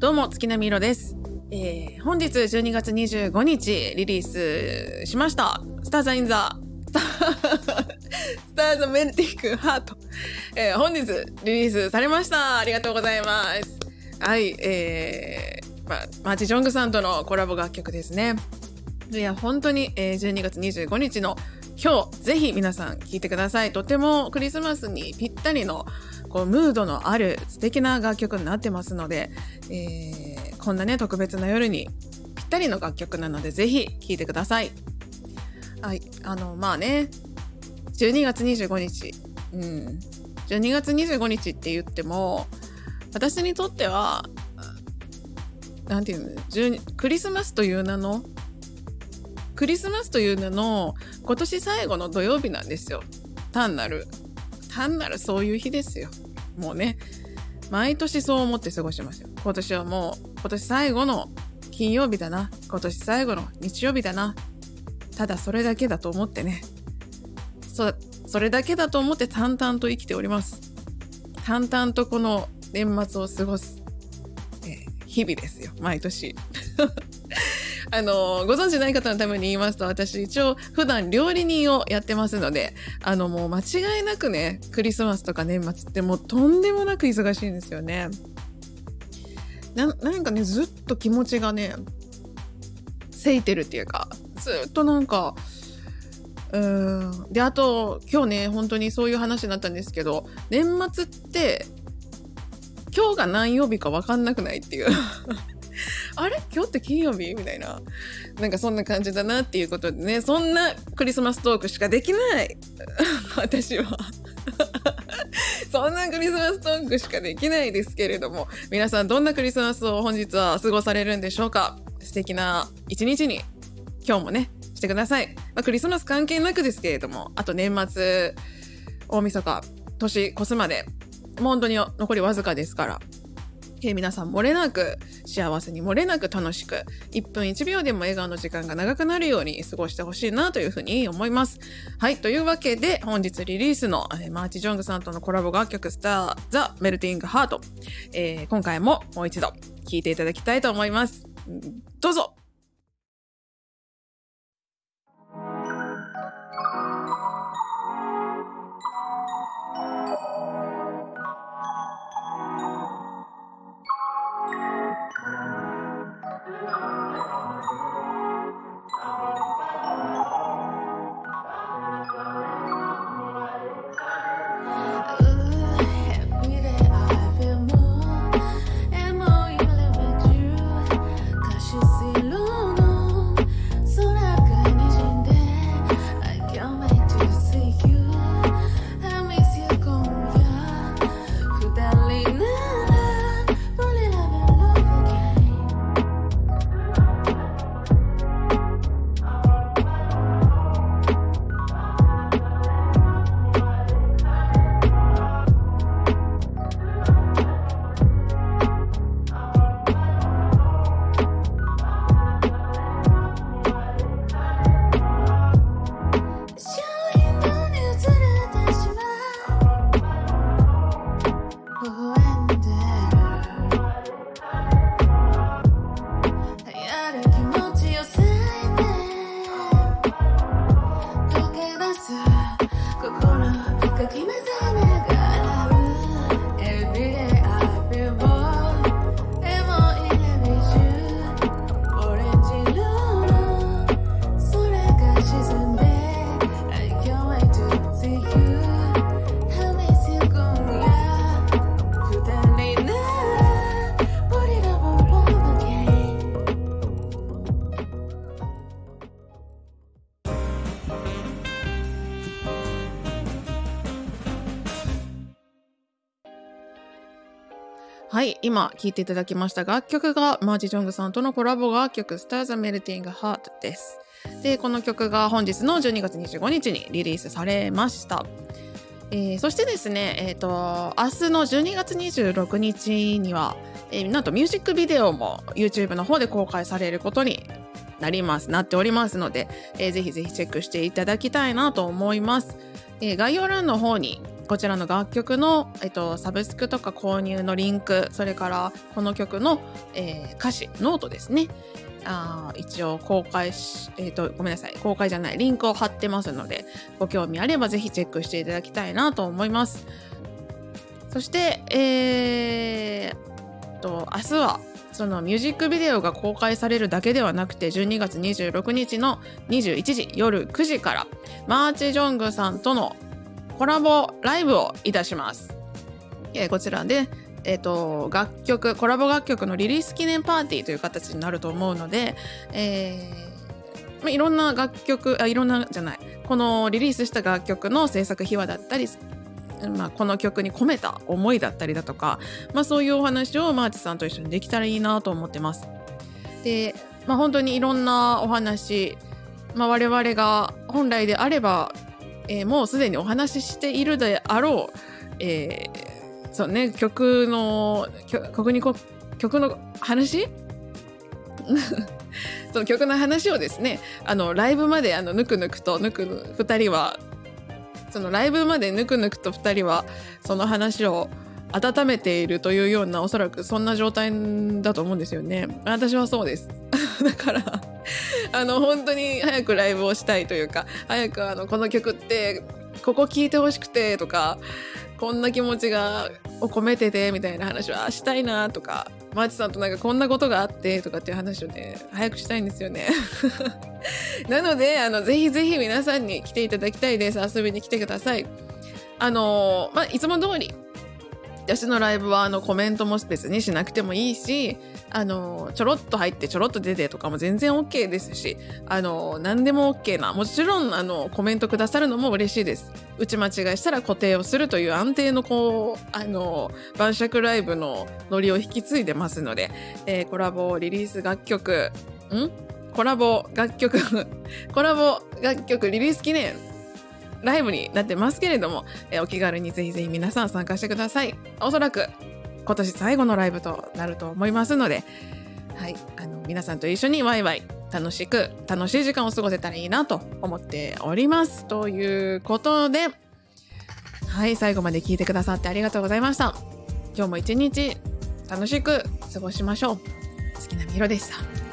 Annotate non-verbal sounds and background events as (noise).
どうも、月波いろです。えー、本日12月25日リリースしました。 Star the in the、Star、Star (laughs) the Melting Heart。えー、本日リリースされました。ありがとうございます。はい、えー、ま、マーチ・ジョングさんとのコラボ楽曲ですね。いや、本当に、えー、12月25日の今日、ぜひ皆さん聴いてください。とてもクリスマスにぴったりの、こう、ムードのある素敵な楽曲になってますので、えー、こんなね、特別な夜にぴったりの楽曲なので、ぜひ聴いてください。はい、あの、まあね、12月25日、うん、12月25日って言っても、私にとっては、なんていうの、クリスマスという名の、クリスマスという名の今年最後の土曜日なんですよ。単なる。単なるそういう日ですよ。もうね。毎年そう思って過ごしてますよ。今年はもう、今年最後の金曜日だな。今年最後の日曜日だな。ただそれだけだと思ってね。そ、それだけだと思って淡々と生きております。淡々とこの年末を過ごす、えー、日々ですよ。毎年。あの、ご存知ない方のために言いますと、私一応普段料理人をやってますので、あのもう間違いなくね、クリスマスとか年末ってもうとんでもなく忙しいんですよね。な、なんかね、ずっと気持ちがね、せいてるっていうか、ずっとなんか、うん。で、あと、今日ね、本当にそういう話になったんですけど、年末って、今日が何曜日か分かんなくないっていう。あれ？今日って金曜日？みたいな。なんかそんな感じだなっていうことでね、そんなクリスマストークしかできない。(laughs) 私は。(laughs) そんなクリスマストークしかできないですけれども、皆さんどんなクリスマスを本日は過ごされるんでしょうか？素敵な一日に。今日もね、してください。まあ、クリスマス関係なくですけれども、あと年末、大晦日、年越すまで、もう本当に残りわずかですから、えー、皆さん漏れなく幸せに漏れなく楽しく1分1秒でも笑顔の時間が長くなるように過ごしてほしいなというふうに思います。はい。というわけで本日リリースの、えー、マーチ・ジョングさんとのコラボ楽曲 Star the Melting Heart、えー、今回ももう一度聴いていただきたいと思います。どうぞはい、今聴いていただきました楽曲がマーチ・ジョングさんとのコラボ楽曲 Stars Melting Heart です。で、この曲が本日の12月25日にリリースされました。えー、そしてですね、え、ー、と、明日の12月26日には、えー、なんとミュージックビデオも YouTube の方で公開されることになります、なっておりますので、えー、ぜひぜひチェックしていただきたいなと思います。え、概要欄の方にこちらの楽曲の、えっと、サブスクとか購入のリンク、それからこの曲の、えー、歌詞、ノートですね。あ一応公開し、えっ、ー、と、ごめんなさい。公開じゃない。リンクを貼ってますので、ご興味あればぜひチェックしていただきたいなと思います。そして、えー、と、明日は、そのミュージックビデオが公開されるだけではなくて、12月26日の21時夜9時から、マーチ・ジョングさんとのコラボライブをいたします。えー、こちらで、えっ、ー、と、楽曲、コラボ楽曲のリリース記念パーティーという形になると思うので、えー、まあ、いろんな楽曲、あ、いろんなじゃない、このリリースした楽曲の制作秘話だったり、まあ、この曲に込めた思いだったりだとか、まあ、そういうお話をマーチさんと一緒にできたらいいなと思ってます。で、まあ、本当にいろんなお話、まあ、我々が本来であれば、えー、もうすでにお話ししているであろう、えー、そうね、曲の、曲にこ、曲の話？(laughs) その曲の話をですね、あの、ライブまであの、ぬくぬくと、ぬく、二人はそのライブまでぬくぬくと2人はその話を温めているというようなおそらくそんな状態だと思うんですよね。私はそうです。(laughs) だから (laughs) あの本当に早くライブをしたいというか早くあのこの曲ってここ聴いてほしくてとかこんな気持ちがを込めててみたいな話はしたいなとかマーチさんとなんかこんなことがあってとかっていう話をね早くしたいんですよね。(laughs) なのであのぜひぜひ皆さんに来ていただきたいです。遊びに来てください。あのまあいつも通り私のライブはあのコメントも別にしなくてもいいし、あの、ちょろっと入ってちょろっと出てとかも全然 OK ですし、あの、何でも OK な、もちろんあの、コメントくださるのも嬉しいです。打ち間違いしたら固定をするという安定のこう、あの、晩酌ライブのノリを引き継いでますので、えー、コラボリリース楽曲、ん？コラボ楽曲コラボ楽曲リリース記念ライブになってますけれども、えー、お気軽にぜひぜひ皆さん参加してください。おそらく今年最後のライブとなると思いますので、はい、あの皆さんと一緒にワイワイ楽しく楽しい時間を過ごせたらいいなと思っております。ということで、はい、最後まで聞いてくださってありがとうございました。今日も一日楽しく過ごしましょう。好きなみろでした。